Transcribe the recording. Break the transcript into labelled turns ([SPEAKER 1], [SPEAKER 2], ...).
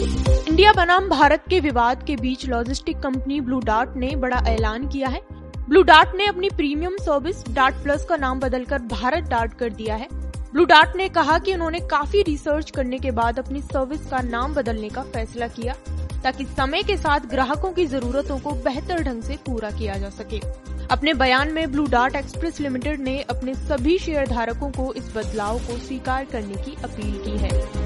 [SPEAKER 1] India बनाम भारत के विवाद के बीच लॉजिस्टिक कंपनी ब्लू डार्ट ने बड़ा ऐलान किया है। ब्लू डार्ट ने अपनी प्रीमियम सर्विस डार्ट प्लस का नाम बदलकर भारत डार्ट कर दिया है। ब्लू डार्ट ने कहा कि उन्होंने काफ़ी रिसर्च करने के बाद अपनी सर्विस का नाम बदलने का फैसला किया, ताकि समय के साथ ग्राहकों की जरूरतों को बेहतर ढंग से पूरा किया जा सके। अपने बयान में ब्लू डार्ट एक्सप्रेस लिमिटेड ने अपने सभी शेयर धारकों को इस बदलाव को स्वीकार करने की अपील की है।